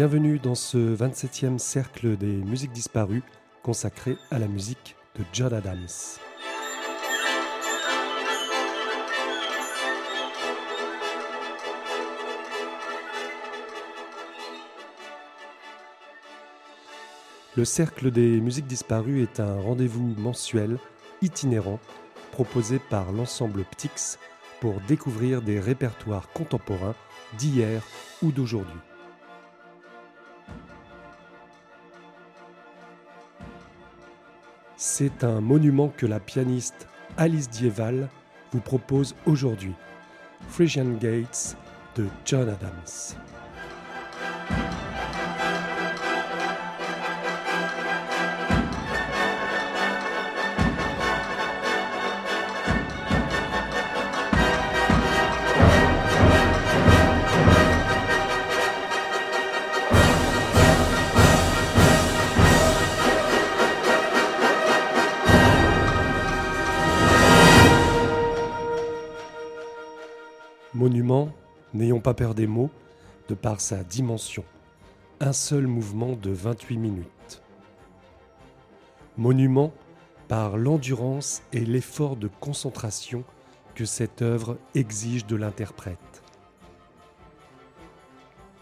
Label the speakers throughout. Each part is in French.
Speaker 1: Bienvenue dans ce 27e cercle des musiques disparues consacré à la musique de John Adams. Le Cercle des musiques disparues est un rendez-vous mensuel, itinérant, proposé par l'ensemble Ptix pour découvrir des répertoires contemporains d'hier ou d'aujourd'hui. C'est un monument que la pianiste Alice Dieval vous propose aujourd'hui. Frisian Gates de John Adams. N'ayons pas peur des mots, de par sa dimension. Un seul mouvement de 28 minutes. Monument par l'endurance et l'effort de concentration que cette œuvre exige de l'interprète.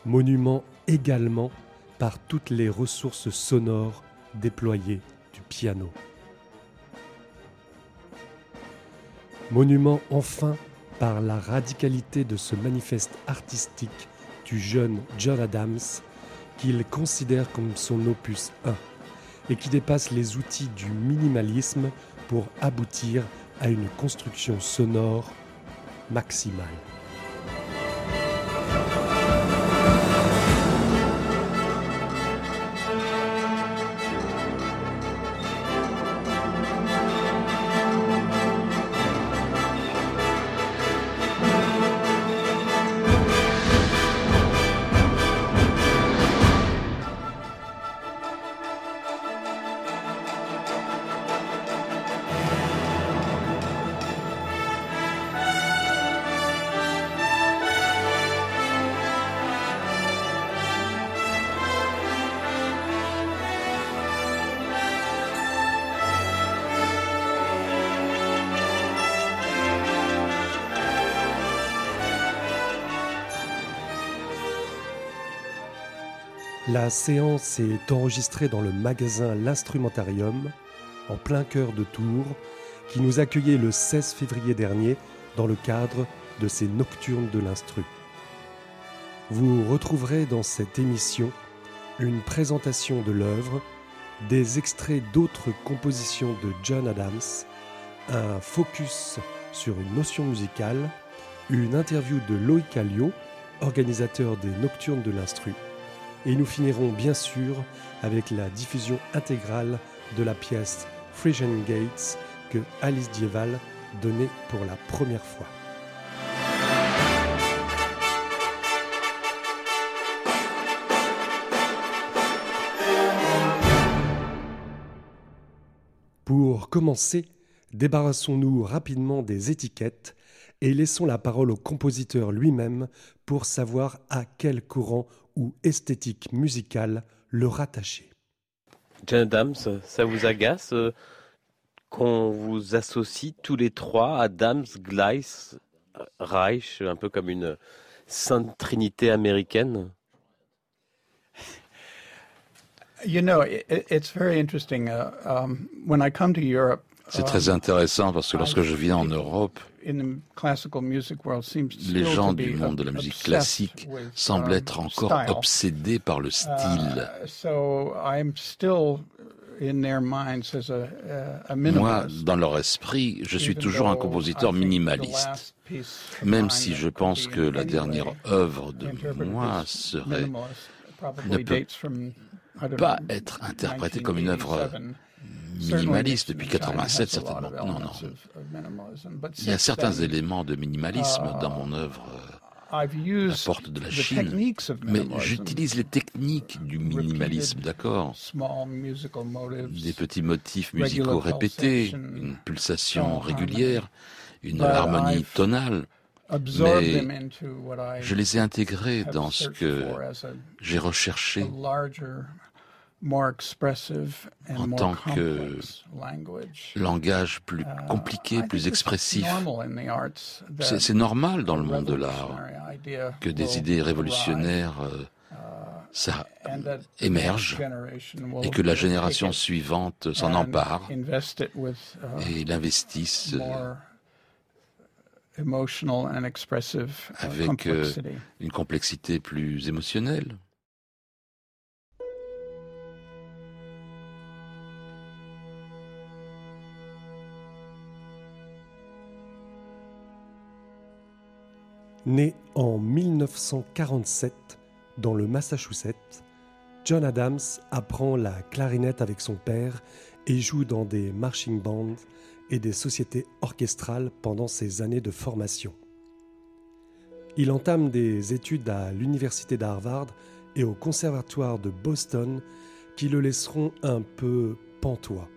Speaker 1: Monument également par toutes les ressources sonores déployées du piano. Monument enfin par la radicalité de ce manifeste artistique du jeune John Adams qu'il considère comme son opus 1 et qui dépasse les outils du minimalisme pour aboutir à une construction sonore maximale. La séance est enregistrée dans le magasin L'Instrumentarium, en plein cœur de Tours, qui nous accueillait le 16 février dernier dans le cadre de ses Nocturnes de l'Instru. Vous retrouverez dans cette émission une présentation de l'œuvre, des extraits d'autres compositions de John Adams, un focus sur une notion musicale, une interview de Loïc Alliot, organisateur des Nocturnes de l'Instru, et nous finirons bien sûr avec la diffusion intégrale de la pièce Frisian Gates que Alice Dieval donnait pour la première fois. Pour commencer, débarrassons-nous rapidement des étiquettes et laissons la parole au compositeur lui-même pour savoir à quel courant ou esthétique musicale le rattacher.
Speaker 2: John Adams, ça vous agace euh, qu'on vous associe tous les trois, Adams, Gleiss, Reich, un peu comme une sainte trinité américaine?
Speaker 3: You know, it's very interesting. Uh, um, when I come to Europe,
Speaker 4: c'est très intéressant parce que lorsque je viens en Europe, les gens du monde de la musique classique semblent être encore obsédés par le style. Moi, dans leur esprit, je suis toujours un compositeur minimaliste, même si je pense que la dernière œuvre de moi serait ne peut pas être interprétée comme une œuvre minimaliste depuis 87 certainement. Non, non. Il y a certains éléments de minimalisme dans mon œuvre. La porte de la Chine, mais j'utilise les techniques du minimalisme, d'accord Des petits motifs musicaux répétés, une pulsation régulière, une harmonie tonale, mais je les ai intégrés dans ce que j'ai recherché en tant que langage plus uh, compliqué, plus expressif. C'est normal dans le monde de l'art que des idées révolutionnaires euh, uh, ça émerge et que la génération suivante s'en empare uh, et l'investisse avec euh, une complexité plus émotionnelle.
Speaker 1: Né en 1947 dans le Massachusetts, John Adams apprend la clarinette avec son père et joue dans des marching bands et des sociétés orchestrales pendant ses années de formation. Il entame des études à l'université d'Harvard et au conservatoire de Boston qui le laisseront un peu pantois.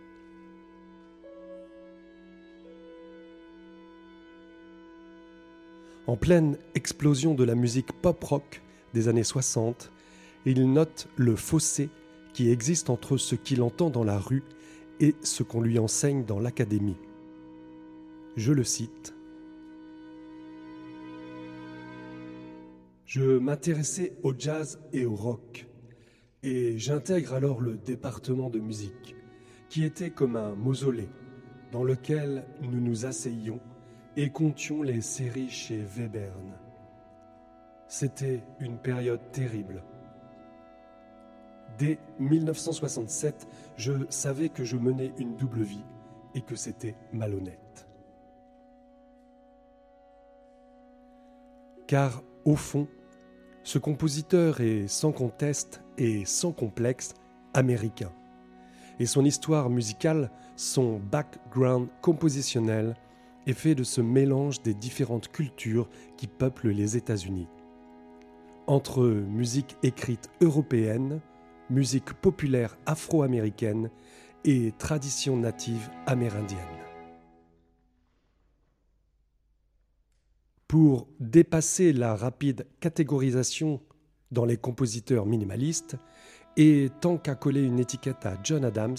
Speaker 1: En pleine explosion de la musique pop-rock des années 60, il note le fossé qui existe entre ce qu'il entend dans la rue et ce qu'on lui enseigne dans l'académie. Je le cite. Je m'intéressais au jazz et au rock, et j'intègre alors le département de musique, qui était comme un mausolée dans lequel nous nous asseyions et comptions les séries chez Webern. C'était une période terrible. Dès 1967, je savais que je menais une double vie et que c'était malhonnête. Car, au fond, ce compositeur est sans conteste et sans complexe américain. Et son histoire musicale, son background compositionnel, est fait de ce mélange des différentes cultures qui peuplent les États-Unis. Entre musique écrite européenne, musique populaire afro-américaine et tradition native amérindienne. Pour dépasser la rapide catégorisation dans les compositeurs minimalistes, et tant qu'à coller une étiquette à John Adams,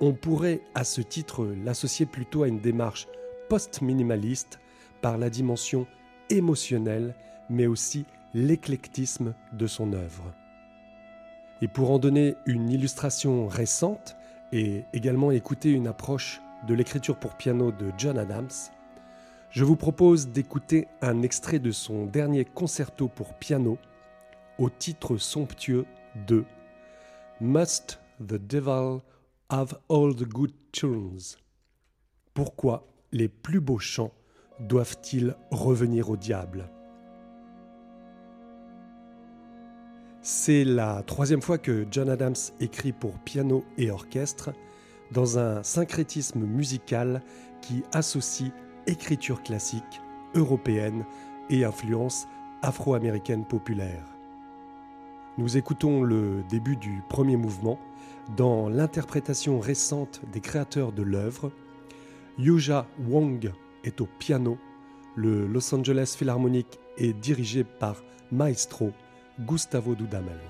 Speaker 1: on pourrait à ce titre l'associer plutôt à une démarche post-minimaliste par la dimension émotionnelle, mais aussi l'éclectisme de son œuvre. Et pour en donner une illustration récente et également écouter une approche de l'écriture pour piano de John Adams, je vous propose d'écouter un extrait de son dernier concerto pour piano au titre somptueux de Must the Devil have all the good tunes? Pourquoi? Les plus beaux chants doivent-ils revenir au diable? C'est la troisième fois que John Adams écrit pour piano et orchestre dans un syncrétisme musical qui associe écriture classique, européenne et influence afro-américaine populaire. Nous écoutons le début du premier mouvement dans l'interprétation récente des créateurs de l'œuvre, Yuja Wong est au piano. Le Los Angeles Philharmonic est dirigé par maestro Gustavo Dudamel.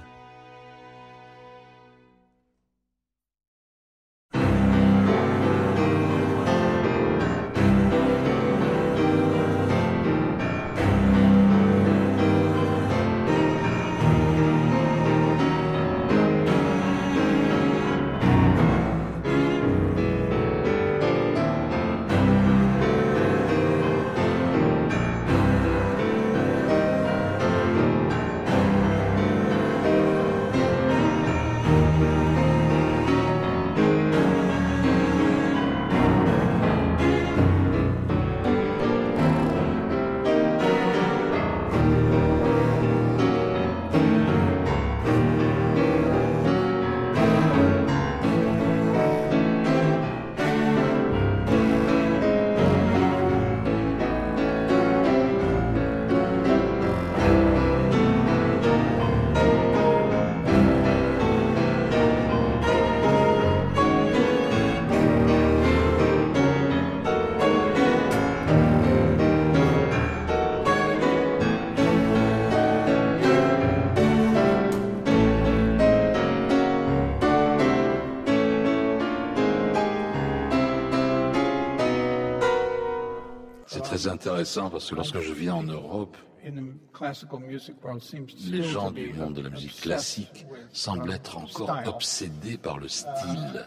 Speaker 4: Intéressant parce que lorsque je viens en Europe, les gens du monde de la musique classique semblent être encore obsédés par le style.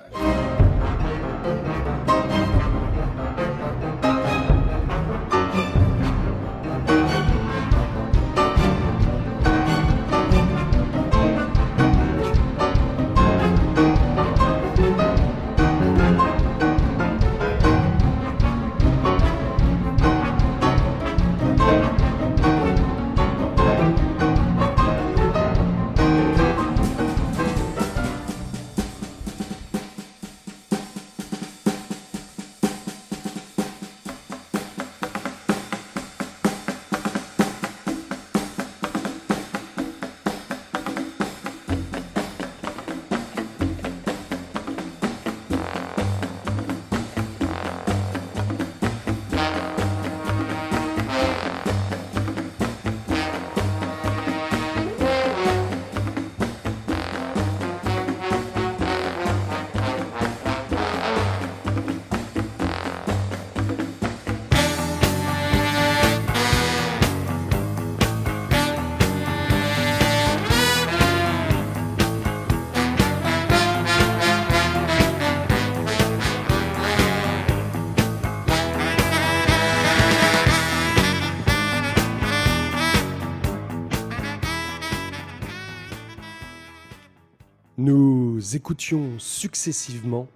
Speaker 1: Écoutions successivement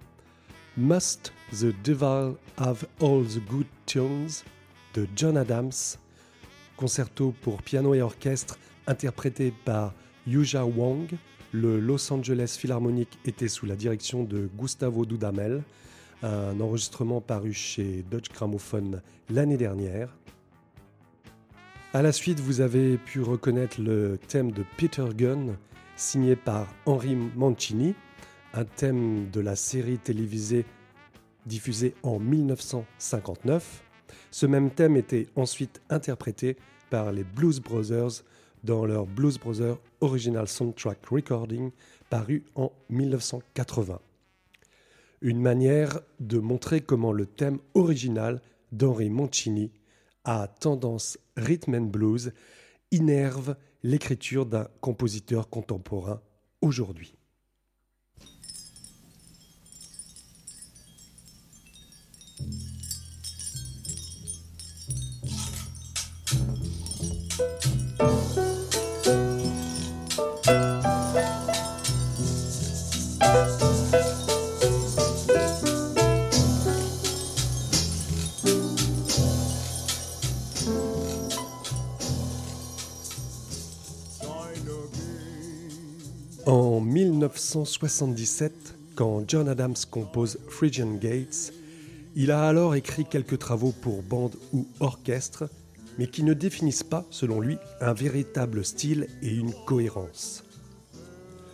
Speaker 1: Must the Devil Have All the Good Tunes de John Adams, concerto pour piano et orchestre interprété par Yuja Wang. Le Los Angeles Philharmonic était sous la direction de Gustavo Dudamel, un enregistrement paru chez Dutch Gramophone l'année dernière. À la suite, vous avez pu reconnaître le thème de Peter Gunn signé par Henri Mancini, un thème de la série télévisée diffusée en 1959. Ce même thème était ensuite interprété par les Blues Brothers dans leur Blues Brothers Original Soundtrack Recording paru en 1980. Une manière de montrer comment le thème original d'Henri Mancini a tendance rhythm and blues, innerve l'écriture d'un compositeur contemporain aujourd'hui. 1977, quand John Adams compose Phrygian Gates, il a alors écrit quelques travaux pour bande ou orchestre, mais qui ne définissent pas, selon lui, un véritable style et une cohérence.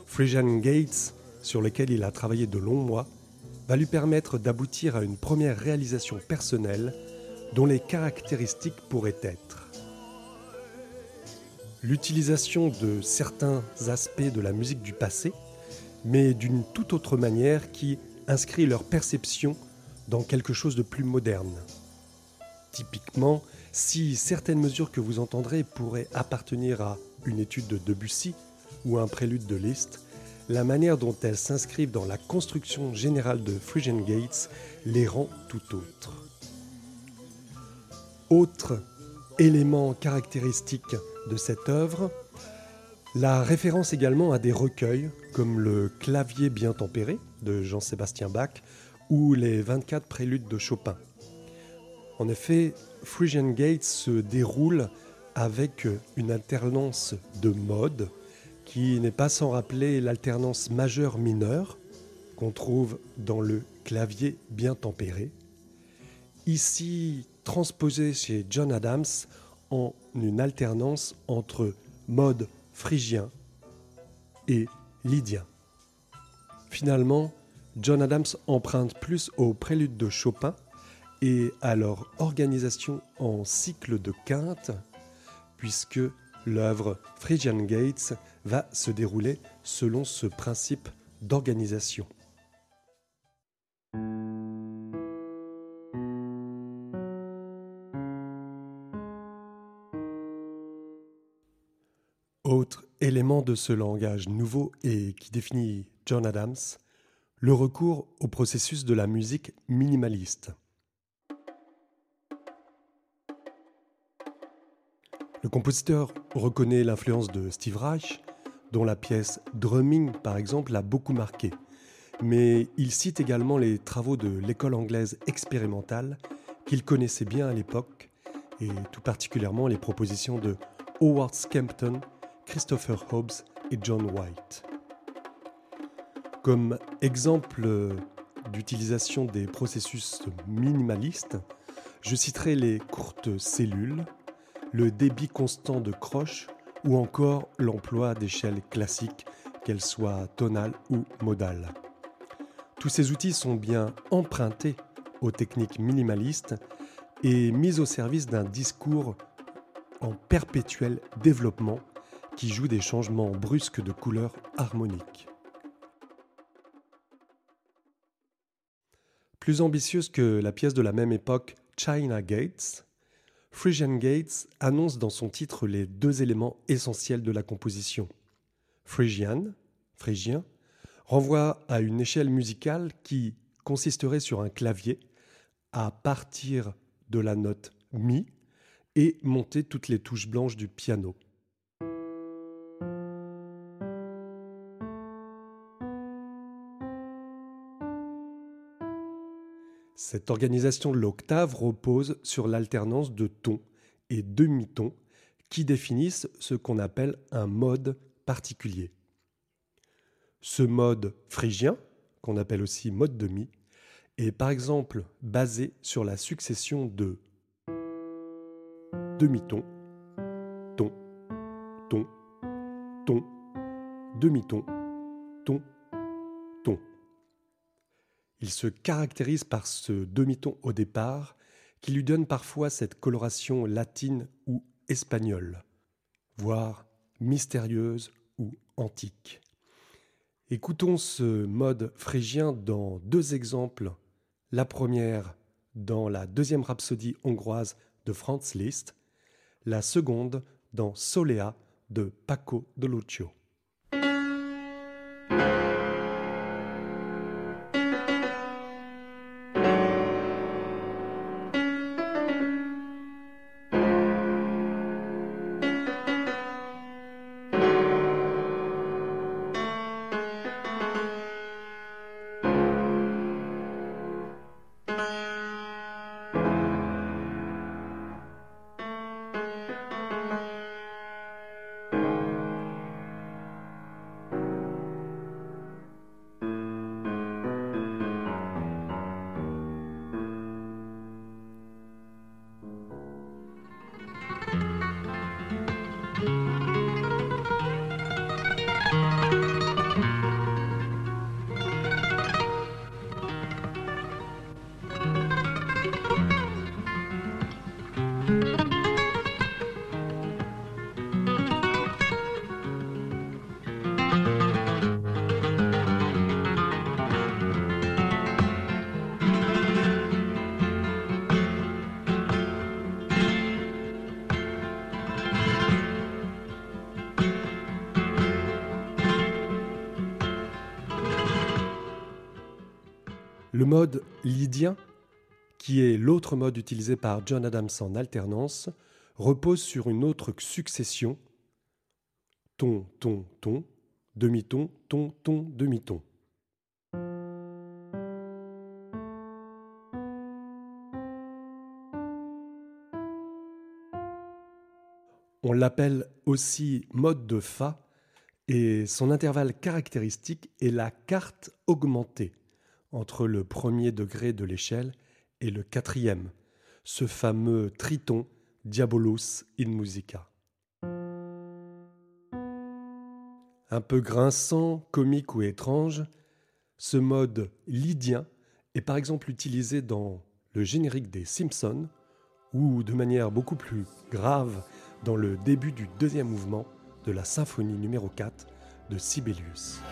Speaker 1: Phrygian Gates, sur lequel il a travaillé de longs mois, va lui permettre d'aboutir à une première réalisation personnelle dont les caractéristiques pourraient être l'utilisation de certains aspects de la musique du passé, mais d'une toute autre manière qui inscrit leur perception dans quelque chose de plus moderne. Typiquement, si certaines mesures que vous entendrez pourraient appartenir à une étude de Debussy ou un prélude de Liszt, la manière dont elles s'inscrivent dans la construction générale de Phrygian Gates les rend tout autres. Autre élément caractéristique de cette œuvre, la référence également à des recueils comme le Clavier bien tempéré de Jean-Sébastien Bach ou les 24 préludes de Chopin. En effet, Phrygian Gates se déroule avec une alternance de modes qui n'est pas sans rappeler l'alternance majeure-mineure qu'on trouve dans le clavier bien tempéré. Ici transposé chez John Adams en une alternance entre mode phrygien et lydien. Finalement, John Adams emprunte plus au prélude de Chopin et à leur organisation en cycle de quinte, puisque l'œuvre Phrygian Gates va se dérouler selon ce principe d'organisation. Élément de ce langage nouveau et qui définit John Adams, le recours au processus de la musique minimaliste. Le compositeur reconnaît l'influence de Steve Reich, dont la pièce Drumming, par exemple, l'a beaucoup marqué. Mais il cite également les travaux de l'école anglaise expérimentale qu'il connaissait bien à l'époque, et tout particulièrement les propositions de Howard Scampton, Christopher Hobbs et John White. Comme exemple d'utilisation des processus minimalistes, je citerai les courtes cellules, le débit constant de croche ou encore l'emploi d'échelles classiques, qu'elles soient tonales ou modales. Tous ces outils sont bien empruntés aux techniques minimalistes et mis au service d'un discours en perpétuel développement qui joue des changements brusques de couleurs harmoniques. Plus ambitieuse que la pièce de la même époque China Gates, Frisian Gates annonce dans son titre les deux éléments essentiels de la composition. Frisian, phrygien, renvoie à une échelle musicale qui consisterait sur un clavier à partir de la note Mi et monter toutes les touches blanches du piano. Cette organisation de l'octave repose sur l'alternance de tons et demi-tons qui définissent ce qu'on appelle un mode particulier. Ce mode phrygien, qu'on appelle aussi mode demi, est par exemple basé sur la succession de demi-ton, ton, ton, ton, demi-ton, ton, ton. Il se caractérise par ce demi-ton au départ qui lui donne parfois cette coloration latine ou espagnole, voire mystérieuse ou antique. Écoutons ce mode phrygien dans deux exemples. La première dans la deuxième rhapsodie hongroise de Franz Liszt, la seconde dans Solea de Paco de Lucio. L'autre mode utilisé par John Adams en alternance, repose sur une autre succession ton, ton, ton, demi-ton, ton, ton, demi-ton. On l'appelle aussi mode de Fa et son intervalle caractéristique est la carte augmentée entre le premier degré de l'échelle et le quatrième, ce fameux triton Diabolus in musica. Un peu grinçant, comique ou étrange, ce mode lydien est par exemple utilisé dans le générique des Simpsons ou de manière beaucoup plus grave dans le début du deuxième mouvement de la symphonie numéro 4 de Sibelius.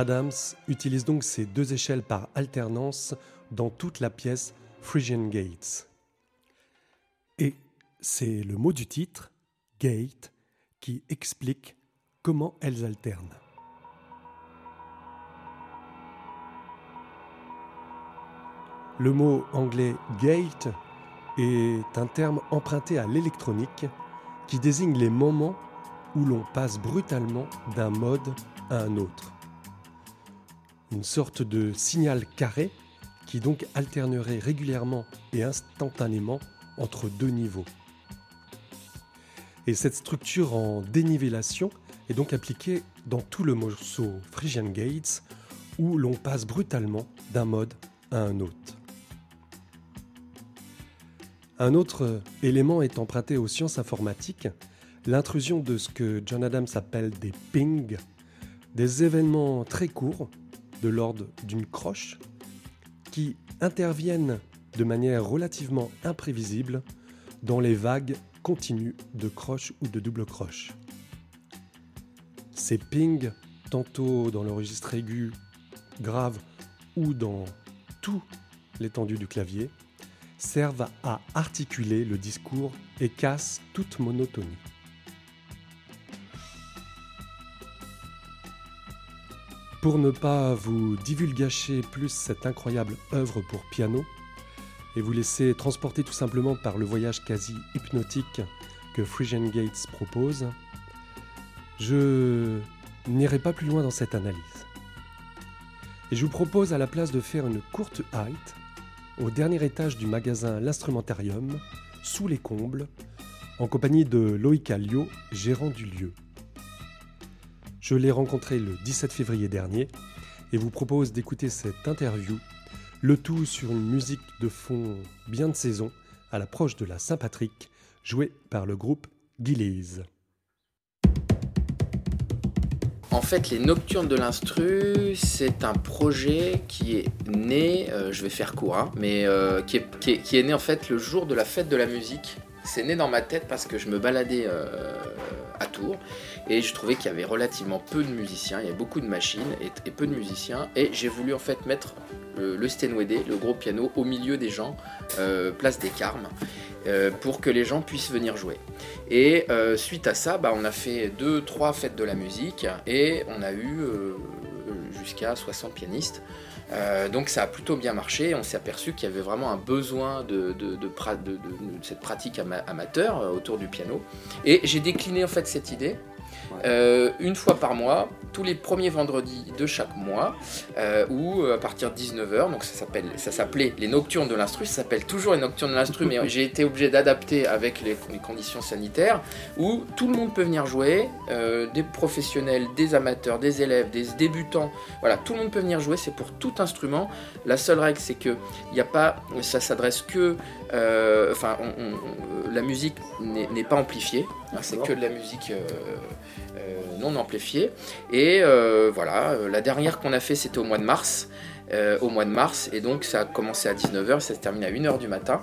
Speaker 1: Adams utilise donc ces deux échelles par alternance dans toute la pièce Phrygian Gates. Et c'est le mot du titre, gate, qui explique comment elles alternent. Le mot anglais gate est un terme emprunté à l'électronique qui désigne les moments où l'on passe brutalement d'un mode à un autre. Une sorte de signal carré qui donc alternerait régulièrement et instantanément entre deux niveaux. Et cette structure en dénivellation est donc appliquée dans tout le morceau Phrygian Gates où l'on passe brutalement d'un mode à un autre. Un autre élément est emprunté aux sciences informatiques, l'intrusion de ce que John Adams appelle des pings, des événements très courts, de l'ordre d'une croche, qui interviennent de manière relativement imprévisible dans les vagues continues de croche ou de double croche. Ces pings, tantôt dans le registre aigu, grave ou dans tout l'étendue du clavier, servent à articuler le discours et cassent toute monotonie. Pour ne pas vous divulgacher plus cette incroyable œuvre pour piano et vous laisser transporter tout simplement par le voyage quasi hypnotique que Phrygian Gates propose, je n'irai pas plus loin dans cette analyse. Et je vous propose à la place de faire une courte halte au dernier étage du magasin L'Instrumentarium, sous les combles, en compagnie de Loïc Alliot, gérant du lieu. Je l'ai rencontré le 17 février dernier et vous propose d'écouter cette interview, le tout sur une musique de fond bien de saison à l'approche de la Saint-Patrick, jouée par le groupe Gillies.
Speaker 5: En fait, les Nocturnes de l'Instru, c'est un projet qui est né, euh, je vais faire court, hein, mais euh, qui, est, né en fait le jour de la fête de la musique. C'est né dans ma tête parce que je me baladais euh, à Tours et je trouvais qu'il y avait relativement peu de musiciens, il y avait beaucoup de machines et, peu de musiciens et j'ai voulu en fait mettre le, Steinway, le gros piano, au milieu des gens, place des Carmes. Euh, pour que les gens puissent venir jouer. Et euh, suite à ça, bah, on a fait deux, trois fêtes de la musique et on a eu euh, jusqu'à 60 pianistes. Donc ça a plutôt bien marché. On s'est aperçu qu'il y avait vraiment un besoin de, de, de, cette pratique amateur autour du piano. Et j'ai décliné en fait cette idée euh, une fois par mois, tous les premiers vendredis de chaque mois, euh, ou euh, à partir de 19h, donc ça s'appelait les Nocturnes de l'Instru, ça s'appelle toujours les Nocturnes de l'Instru, mais j'ai été obligé d'adapter avec les, conditions sanitaires, où tout le monde peut venir jouer, des professionnels, des amateurs, des élèves, des débutants, voilà, tout le monde peut venir jouer, c'est pour tout instrument. La seule règle, c'est que il a pas, ça s'adresse que, enfin, la musique n'est pas amplifiée, c'est que de la musique euh, non amplifié. Et euh, voilà, euh, la dernière qu'on a fait c'était au mois de mars. au mois de mars, et donc ça a commencé à 19h, ça se termine à 1h du matin.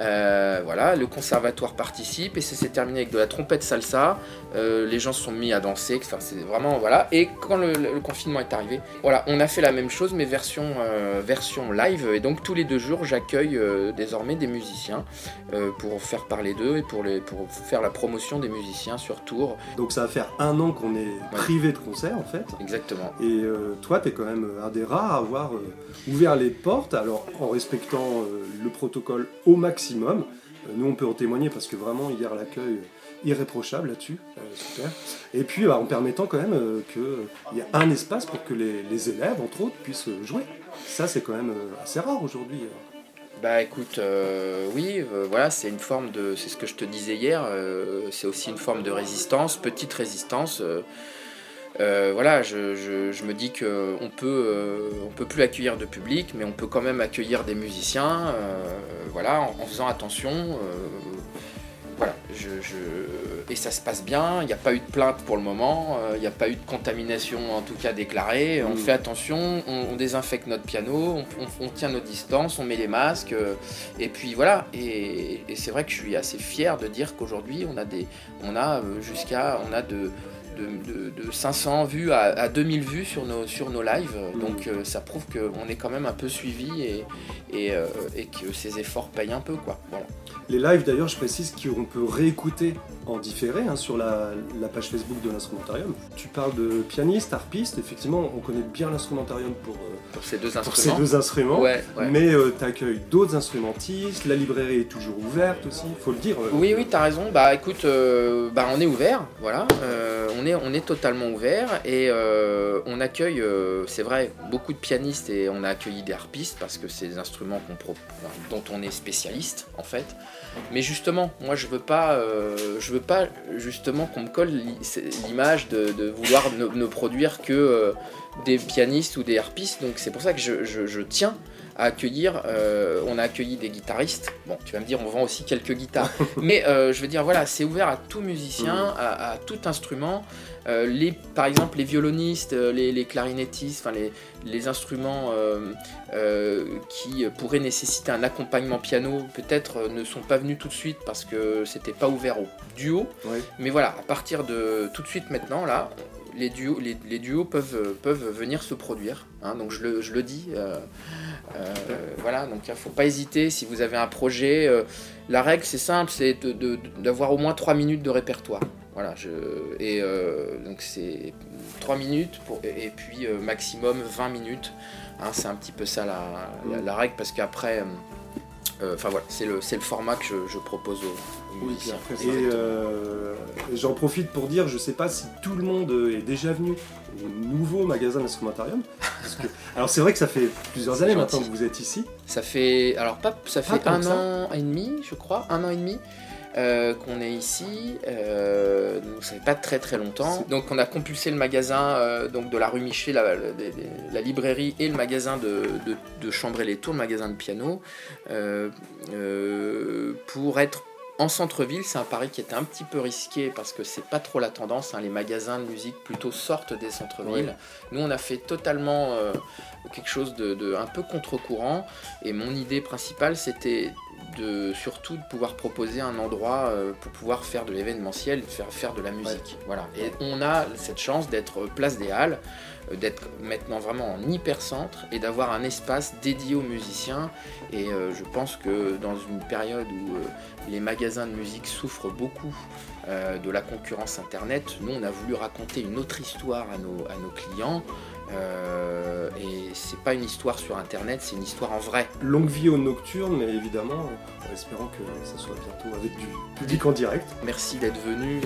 Speaker 5: Euh, voilà, le conservatoire participe et ça s'est terminé avec de la trompette salsa. Euh, les gens se sont mis à danser. Enfin, c'est vraiment voilà. Et quand le, confinement est arrivé, voilà, on a fait la même chose mais version euh, version live. Et donc tous les deux jours, j'accueille désormais des musiciens pour faire parler d'eux et pour les pour faire la promotion des musiciens sur tour.
Speaker 1: Donc ça va faire un an qu'on est privé de concert en fait.
Speaker 5: Exactement.
Speaker 1: Et toi, tu es quand même un des rares à avoir ouvert les portes, alors en respectant le protocole au maximum euh, nous, on peut en témoigner parce que vraiment, hier, l'accueil irréprochable là-dessus, euh, super. Et puis, bah, en permettant quand même euh, qu'il y a un espace pour que les, élèves, entre autres, puissent jouer. Ça, c'est quand même assez rare aujourd'hui.
Speaker 5: Bah écoute, oui, voilà, c'est une forme de, c'est ce que je te disais hier, c'est aussi une forme de résistance, petite résistance. Voilà, je, me dis qu'on peut, on peut plus accueillir de public, mais on peut quand même accueillir des musiciens voilà, en, faisant attention. Euh, voilà, je, et ça se passe bien, il n'y a pas eu de plainte pour le moment, euh, il n'y a pas eu de contamination en tout cas déclarée, on mm. fait attention, on, désinfecte notre piano, on, tient nos distances, on met les masques, euh, et puis voilà, et, c'est vrai que je suis assez fier de dire qu'aujourd'hui on a des, on a jusqu'à, on a de, de, 500 vues à, 2000 vues sur nos, sur nos lives. Donc ça prouve qu'on est quand même un peu suivi et, et, et, que ces efforts payent un peu. Quoi. Voilà.
Speaker 1: Les lives d'ailleurs, je précise qu'on peut réécouter en différé hein, sur la, page Facebook de l'instrumentarium. Tu parles de pianiste, harpiste, effectivement on connaît bien l'instrumentarium pour,
Speaker 5: pour, ces deux instruments,
Speaker 1: pour ces deux instruments mais tu accueilles d'autres instrumentistes, la librairie est toujours ouverte aussi, il faut le dire.
Speaker 5: Oui, oui, tu as raison, bah écoute, bah, on est ouvert, voilà, on, est, on est totalement ouvert et on accueille, c'est vrai, beaucoup de pianistes et on a accueilli des harpistes parce que c'est des instruments dont on est spécialiste en fait. Mais justement, moi je veux pas, euh, je veux pas justement qu'on me colle l'image de, vouloir ne, produire que euh, des pianistes ou des harpistes. Donc c'est pour ça que je, tiens à accueillir. Euh, on a accueilli des guitaristes. Bon, tu vas me dire, on vend aussi quelques guitares. Mais je veux dire, voilà, c'est ouvert à tout musicien, mmh. à, tout instrument. Euh, les, par exemple, les violonistes, euh, les, clarinettistes, enfin les, instruments euh, qui pourraient nécessiter un accompagnement piano, peut-être ne sont pas venus tout de suite parce que c'était pas ouvert au duo. Mais voilà, à partir de tout de suite maintenant, là, les duos, peuvent, peuvent venir se produire. Hein. donc je le, je le dis. voilà, donc il ne faut pas hésiter si vous avez un projet. la règle, c'est simple, c'est d'avoir au moins 3 minutes de répertoire. Voilà, je, et euh, donc c'est 3 minutes pour, et puis euh, maximum 20 minutes. Hein, c'est un petit peu ça la, règle parce qu'après, euh, enfin voilà, c'est le, le, format que je, propose aux, musiciens.
Speaker 1: et j'en profite pour dire, je sais pas si tout le monde est déjà venu au nouveau magasin d'instrumentarium. alors c'est vrai que ça fait plusieurs années maintenant que vous êtes ici.
Speaker 5: Ça fait, alors pas, ça fait un an et demi, je crois, un an et demi. Euh, qu'on est ici. Euh, donc ça fait pas très très longtemps. Donc on a compulsé le magasin euh, donc de la rue Miché, la, la, librairie et le magasin de, de, de Chambray-les-Tours, le magasin de piano, pour être en centre-ville, c'est un pari qui est un petit peu risqué parce que c'est pas trop la tendance. Hein. Les magasins de musique plutôt sortent des centres-villes. Nous, on a fait totalement quelque chose de, de, un peu contre-courant. Et mon idée principale, c'était de surtout de pouvoir proposer un endroit euh, pour pouvoir faire de l'événementiel, faire faire de la musique. Voilà. Et on a cette chance d'être place des Halles, euh, d'être maintenant vraiment en hypercentre et d'avoir un espace dédié aux musiciens. Et euh, je pense que dans une période où les magasins de musique souffrent beaucoup de la concurrence internet, nous on a voulu raconter une autre histoire à nos, à nos clients. Euh, et c'est pas une histoire sur internet, c'est une histoire en vrai.
Speaker 1: Longue vie aux nocturnes, mais évidemment, en espérant que ça soit bientôt avec du public en direct.
Speaker 5: Merci d'être venu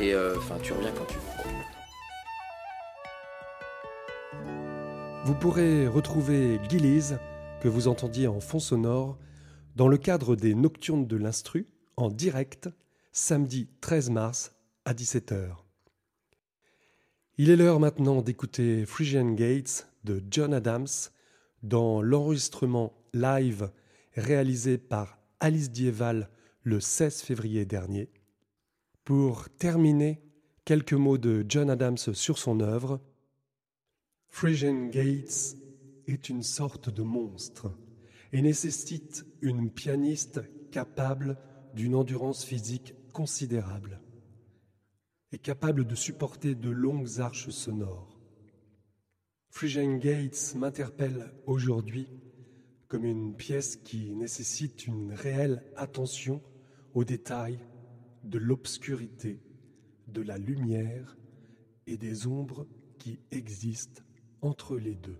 Speaker 5: et, euh, enfin, tu reviens quand tu veux.
Speaker 1: Vous pourrez retrouver Gillies, que vous entendiez en fond sonore, dans le cadre des Nocturnes de l'Instru, en direct, samedi 13 mars à 17h. Il est l'heure maintenant d'écouter Frisian Gates de John Adams dans l'enregistrement live réalisé par Alice Dieval le 16 février dernier. Pour terminer, quelques mots de John Adams sur son œuvre. Frisian Gates est une sorte de monstre et nécessite une pianiste capable d'une endurance physique considérable est capable de supporter de longues arches sonores. Frisian Gates m'interpelle aujourd'hui comme une pièce qui nécessite une réelle attention aux détails de l'obscurité, de la lumière et des ombres qui existent entre les deux.